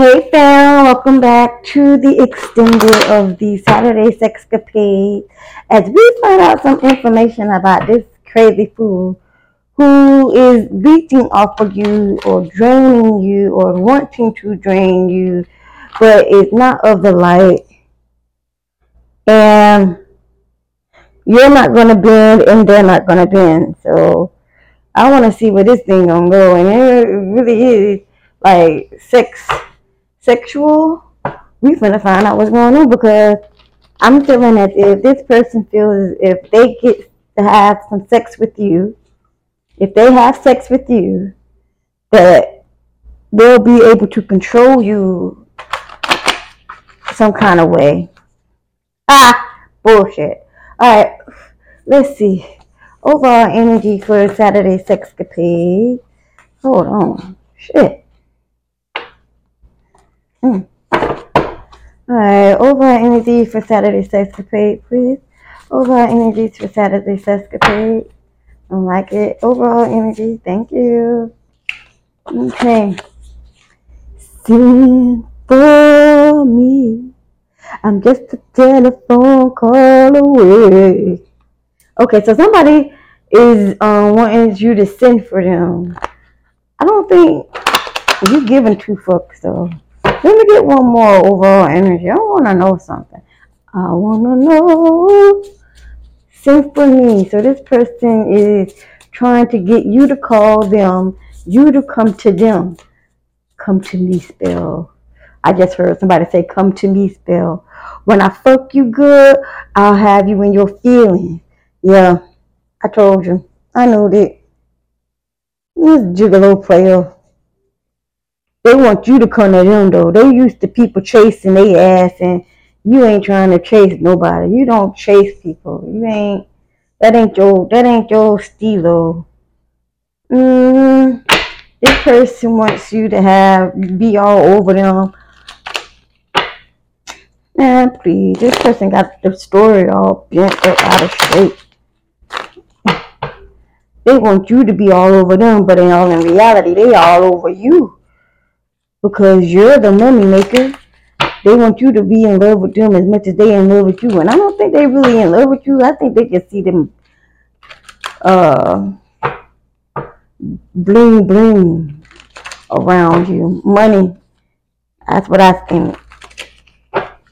Hey fam, welcome back to the extended of the Saturday Sexcapade as we find out some information about this crazy fool who is leeching off of you or draining you or wanting to drain you, but is not of the light. And you're not gonna bend and they're not gonna bend. So I wanna see where this thing gonna go and it really is like sex sexual, we finna find out what's going on because I'm feeling that if this person feels if they get to have some sex with you, if they have sex with you, that they'll be able to control you some kind of way. Ah, bullshit. All right, let's see. Overall energy for Saturday Sexcapade. Hold on. Shit. Mm. Alright, overall energy for Saturday Sexcapade, please. Overall energy for Saturday Sexcapade. I like it. Overall energy, thank you. Okay. Sing for me. I'm just a telephone call away. Okay, so somebody is um, wanting you to send for them. I don't think you're giving two fucks though. Let me get one more overall energy. I want to know something. I want to know symphony. So this person is trying to get you to call them, you to come to them. Come to me, spell. I just heard somebody say, come to me, spell. When I fuck you good, I'll have you in your feelings. Yeah, I told you. I know that. This gigolo player. They want you to come to them though. They used to people chasing their ass and you ain't trying to chase nobody. You don't chase people. You ain't that ain't your that ain't your stilo. Mm, this person wants you to have be all over them. Man, please. This person got the story all bent up out of shape. They want you to be all over them, but in all in reality, they all over you because you're the money maker. They want you to be in love with them as much as they in love with you. And I don't think they really in love with you. I think they just see them uh bling bling around you. Money. That's what I think.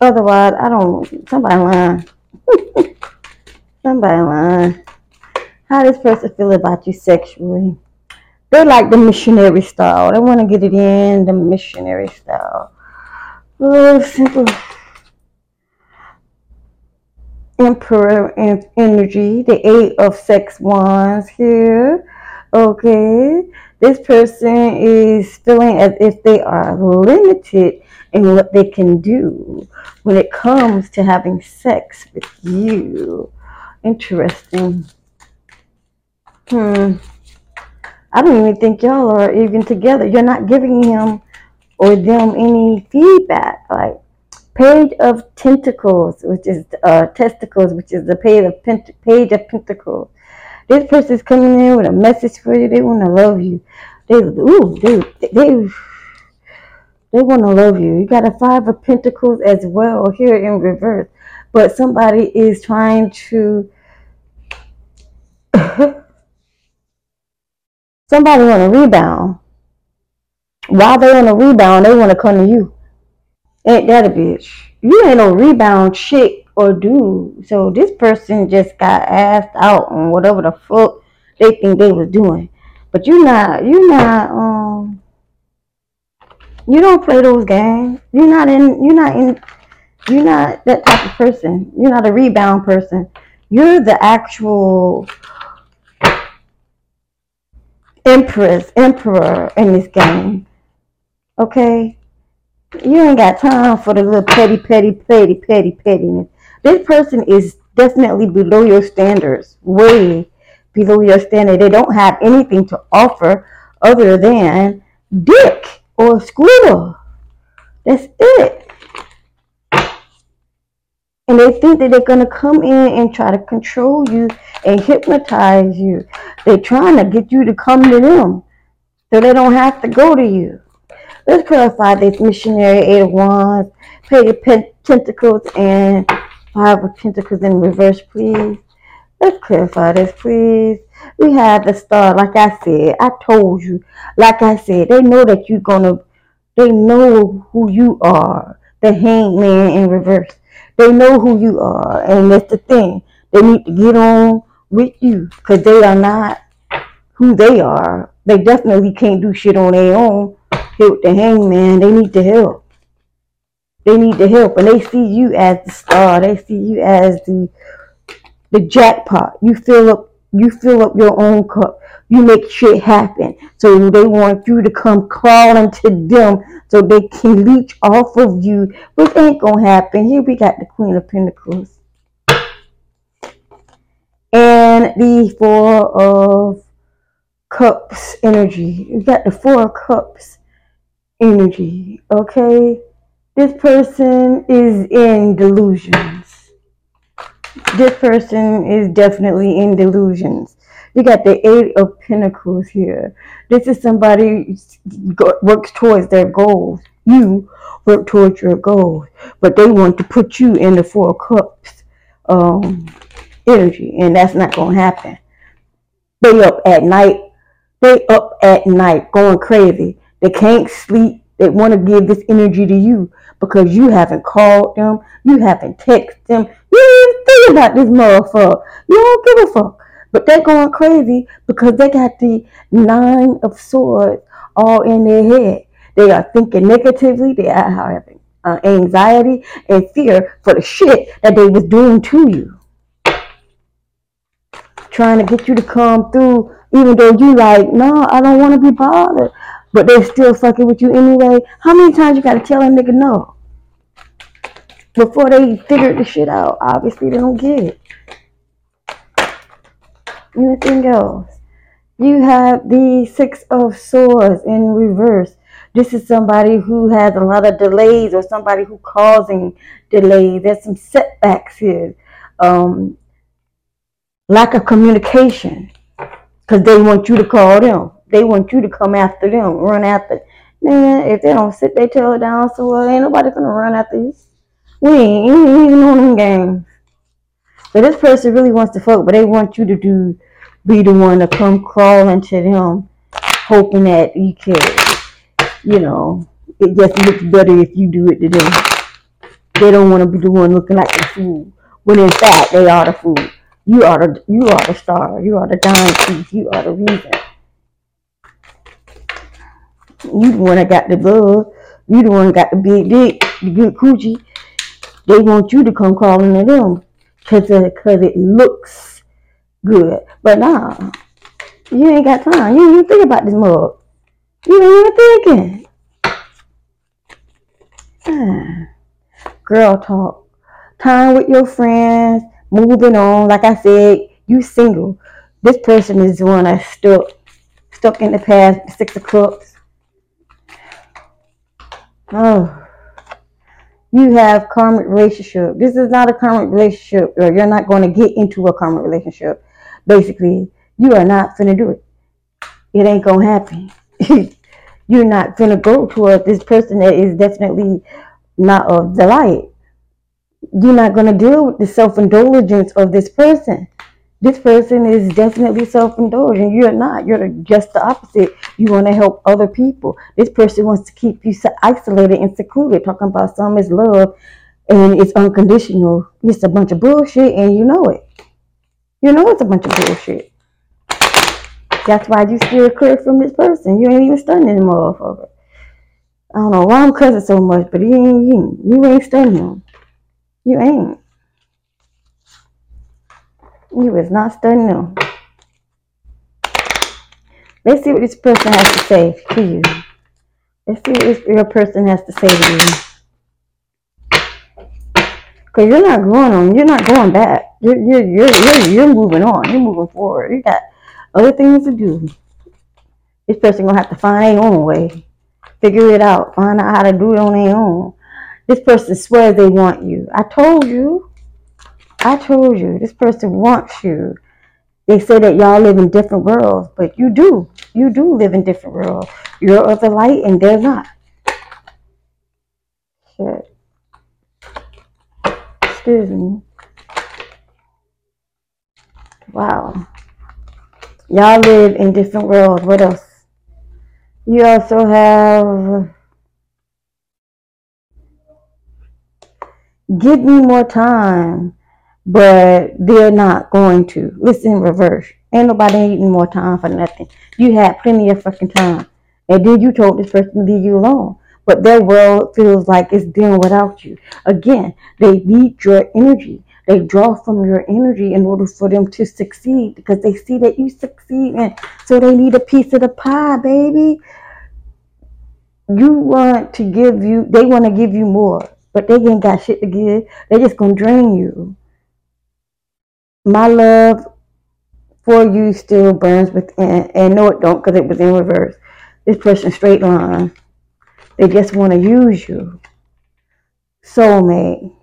Otherwise, I don't somebody lying. somebody lying. How does person feel about you sexually? They like the missionary style. They want to get it in the missionary style. Oh, simple. Emperor energy, the eight of sex wands here. Okay. This person is feeling as if they are limited in what they can do when it comes to having sex with you. Interesting. Hmm. I don't even think y'all are even together. You're not giving him or them any feedback. Like page of tentacles, which is uh, testicles, which is the page of pent- page of pentacles. This person is coming in with a message for you. They want to love you. They ooh they they they want to love you. You got a five of pentacles as well here in reverse, but somebody is trying to. Somebody want a rebound. While they on a rebound, they want to come to you. Ain't that a bitch? You ain't no rebound chick or dude. So this person just got asked out on whatever the fuck they think they was doing. But you not, you not, um, you don't play those games. You're not in, you're not in, you're not that type of person. You're not a rebound person. You're the actual empress, emperor in this game. Okay? You ain't got time for the little petty, petty, petty, petty, pettiness. This person is definitely below your standards, way below your standard. They don't have anything to offer other than dick or squirrel. That's it and they think that they're going to come in and try to control you and hypnotize you. They're trying to get you to come to them so they don't have to go to you. Let's clarify this missionary eight of wands, page of pentacles, and five of pentacles in reverse, please. Let's clarify this, please. We have the star, like I said. I told you, like I said, they know that you're gonna. They know who you are. The hangman in reverse. They know who you are, and that's the thing. They need to get on with you because they are not who they are. They definitely can't do shit on their own. Help the hangman. They need to help. They need to help, and they see you as the star. They see you as the the jackpot. You fill up. You fill up your own cup. You make shit happen. So they want you to come crawling to them so they can leech off of you, which ain't gonna happen. Here we got the Queen of Pentacles and the Four of Cups energy. You got the Four of Cups energy. Okay, this person is in delusions. This person is definitely in delusions. You got the Eight of Pentacles here. This is somebody works towards their goals. You work towards your goals, but they want to put you in the Four Cups um, energy, and that's not going to happen. They up at night. They up at night going crazy. They can't sleep. They want to give this energy to you because you haven't called them. You haven't texted them. You think about this motherfucker. You don't give a fuck. But they're going crazy because they got the nine of swords all in their head. They are thinking negatively. They are having uh, anxiety and fear for the shit that they was doing to you trying to get you to come through, even though you like, no, I don't want to be bothered. But they're still fucking with you anyway. How many times you gotta tell a nigga no? Before they figure the shit out. Obviously they don't get it. Anything else? You have the six of swords in reverse. This is somebody who has a lot of delays or somebody who causing delays. There's some setbacks here. Um, lack of communication because they want you to call them. They want you to come after them, run after. Man, if they don't sit their tail down, so well, ain't nobody gonna run after you. We ain't, even on them games. So this person really wants to fuck, but they want you to do, be the one to come crawling to them, hoping that you can, you know, it just looks better if you do it to them. They don't want to be the one looking like the fool, when in fact they are the fool. You are the you are the star. You are the diamond piece. You are the reason. You the one that got the love. You the one that got the big dick, the good coochie. They want you to come crawling to them because cause it looks good. But nah, you ain't got time. You ain't even think about this mug. You ain't even thinking. Ah, girl talk. Time with your friends moving on. Like I said, you single. This person is the one that's stuck, stuck in the past. Six Cups. Oh, you have karmic relationship. This is not a karmic relationship, or you're not going to get into a karmic relationship. Basically, you are not finna do it. It ain't gonna happen. you're not finna go towards this person that is definitely not of the light you're not to deal with the self-indulgence of this person this person is definitely self-indulgent. You're not. You're just the opposite. You want to help other people. This person wants to keep you isolated and secluded. Talking about some is love and it's unconditional. It's a bunch of bullshit and you know it. You know it's a bunch of bullshit. That's why you steer clear from this person. You ain't even stunning this motherfucker. I don't know why I'm cussing so much, but he ain't you. You ain't stunning him. You ain't. You is not studying them. Let's see what this person has to say to you. Let's see what this real person has to say to you. Cause you're not going on. You're not going back. You're you're you're you're, you're moving on. You're moving forward. You got other things to do. This person gonna have to find their own way. Figure it out. Find out how to do it on their own. This person swears they want you. I told you. I told you. This person wants you. They say that y'all live in different worlds, but you do. You do live in different worlds. You're of the light and they're not. Shit. Excuse me. Wow. Y'all live in different worlds. What else? You also have give me more time, but they're not going to. Listen in reverse. Ain't nobody needing more time for nothing. You had plenty of fucking time. And then you told this person to leave you alone. But their world feels like it's dealing without you. Again, they need your energy. They draw from your energy in order for them to succeed because they see that you succeed and so they need a piece of the pie, baby. You want to give you they want to give you more, but they ain't got shit to give. They just gonna drain you. My love for you still burns within and no it don't because it was in reverse. This person straight line. They just want to use you. Soulmate.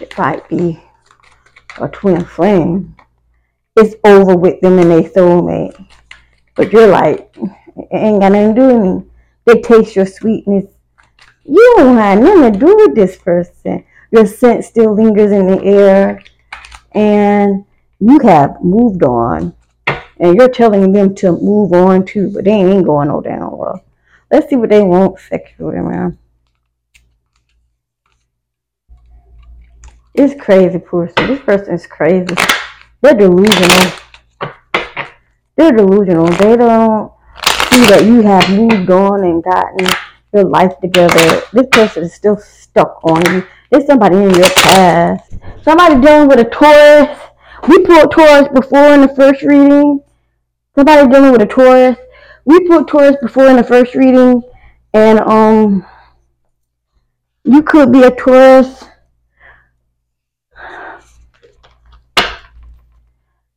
It might be a twin flame. It's over with them and they soulmate. But you're like, it ain't got nothing to do with me. They taste your sweetness. You don't have nothing to do with this person. Your scent still lingers in the air. And you have moved on. And you're telling them to move on too, but they ain't going no damn well. Let's see what they want sexually, man. It's crazy person. This person is crazy. They're delusional. They're delusional. They don't see that you have moved on and gotten your life together. This person is still stuck on you. There's somebody in your past. Somebody dealing with a Taurus. We pulled Taurus before in the first reading. Somebody dealing with a Taurus. We pulled Taurus before in the first reading. And um you could be a Taurus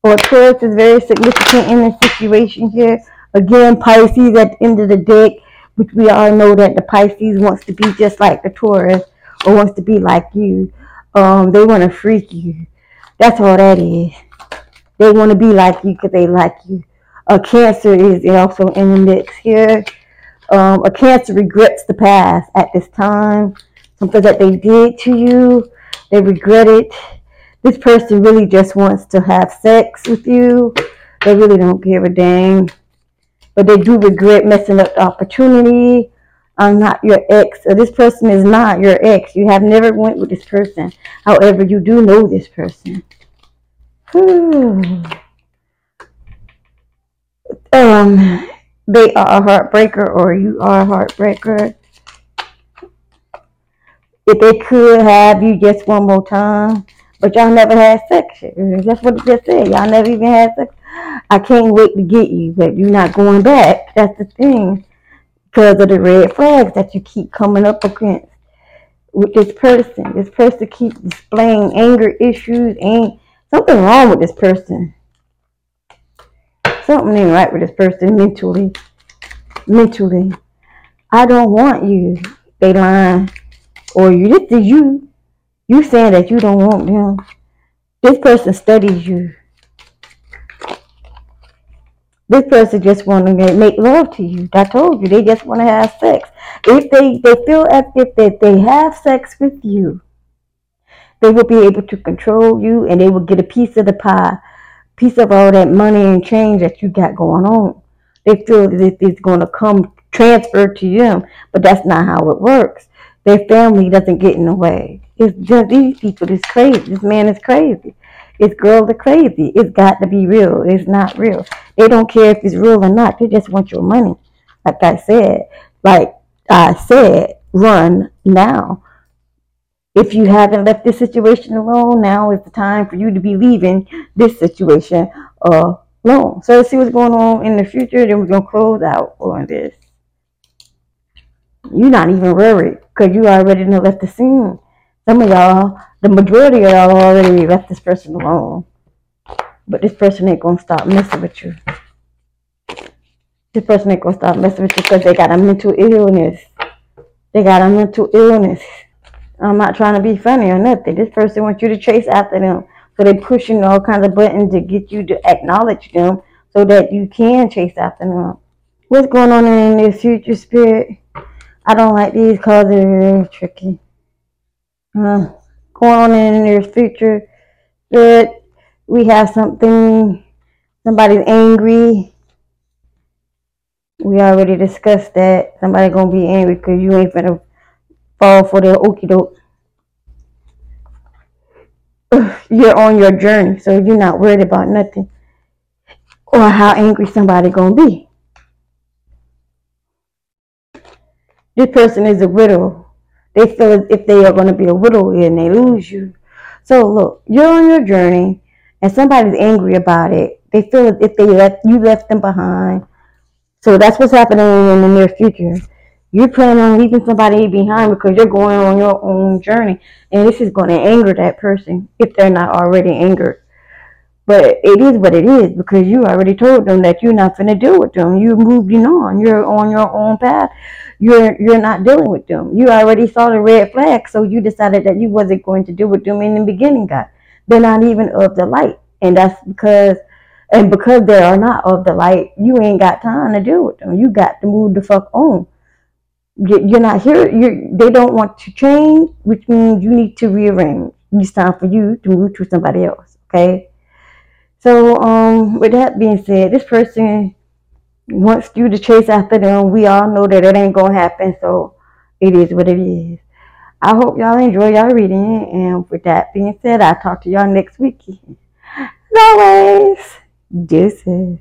or Taurus is very significant in this situation here. Again, Pisces at the end of the deck, which we all know that the Pisces wants to be just like the Taurus or wants to be like you. Um, they want to freak you. That's all that is. They want to be like you because they like you. A Cancer is also in the mix here. Um, a Cancer regrets the past at this time. Something that they did to you, they regret it. This person really just wants to have sex with you. They really don't give a dang. But they do regret messing up the opportunity. I'm not your ex. Or this person is not your ex. You have never went with this person. However, you do know this person. um, they are a heartbreaker or you are a heartbreaker. If they could have you just one more time, but y'all never had sex. That's what it just said. Y'all never even had sex. I can't wait to get you, but you're not going back. That's the thing. Because of the red flags that you keep coming up against with this person. This person keeps displaying anger issues. and something wrong with this person. Something ain't right with this person mentally. Mentally. I don't want you. They lying. Or you this is you. You saying that you don't want them. This person studies you. This person just want to make love to you. I told you they just want to have sex. If they, they feel as if that they have sex with you, they will be able to control you and they will get a piece of the pie, piece of all that money and change that you got going on. They feel that it's going to come transferred to them, but that's not how it works. Their family doesn't get in the way. It's just these people is crazy. This man is crazy. This girl is crazy. It's got to be real. It's not real. They don't care if it's real or not. They just want your money. Like I said, like I said, run now. If you haven't left this situation alone, now is the time for you to be leaving this situation alone. So let's see what's going on in the future. Then we're gonna close out on this. You're not even worried because you already left the scene. Some of y'all, the majority of y'all already left this person alone. But this person ain't gonna stop messing with you. This person ain't gonna stop messing with you because they got a mental illness. They got a mental illness. I'm not trying to be funny or nothing. This person wants you to chase after them. So they pushing all kinds of buttons to get you to acknowledge them so that you can chase after them. What's going on in this future spirit? I don't like these cards. They're very tricky. Uh, going on in your future, good. We have something. Somebody's angry. We already discussed that. Somebody gonna be angry because you ain't gonna fall for the okie doke. You're on your journey, so you're not worried about nothing or how angry somebody gonna be. This person is a widow. They feel as if they are gonna be a widow and they lose you. So look, you're on your journey and somebody's angry about it. They feel as if they left you left them behind. So that's what's happening in the near future. You're planning on leaving somebody behind because you're going on your own journey, and this is going to anger that person if they're not already angered. But it is what it is because you already told them that you're not going to deal with them. You moved on. You're on your own path. You're you're not dealing with them. You already saw the red flag, so you decided that you wasn't going to deal with them in the beginning. God, they're not even of the light, and that's because and because they are not of the light, you ain't got time to deal with them. You got to move the fuck on. You're not here. You're, they don't want to change, which means you need to rearrange. It's time for you to move to somebody else. Okay. So, um, with that being said, this person wants you to chase after them. We all know that it ain't gonna happen. So, it is what it is. I hope y'all enjoy y'all reading. And with that being said, I'll talk to y'all next week. As always, deuces.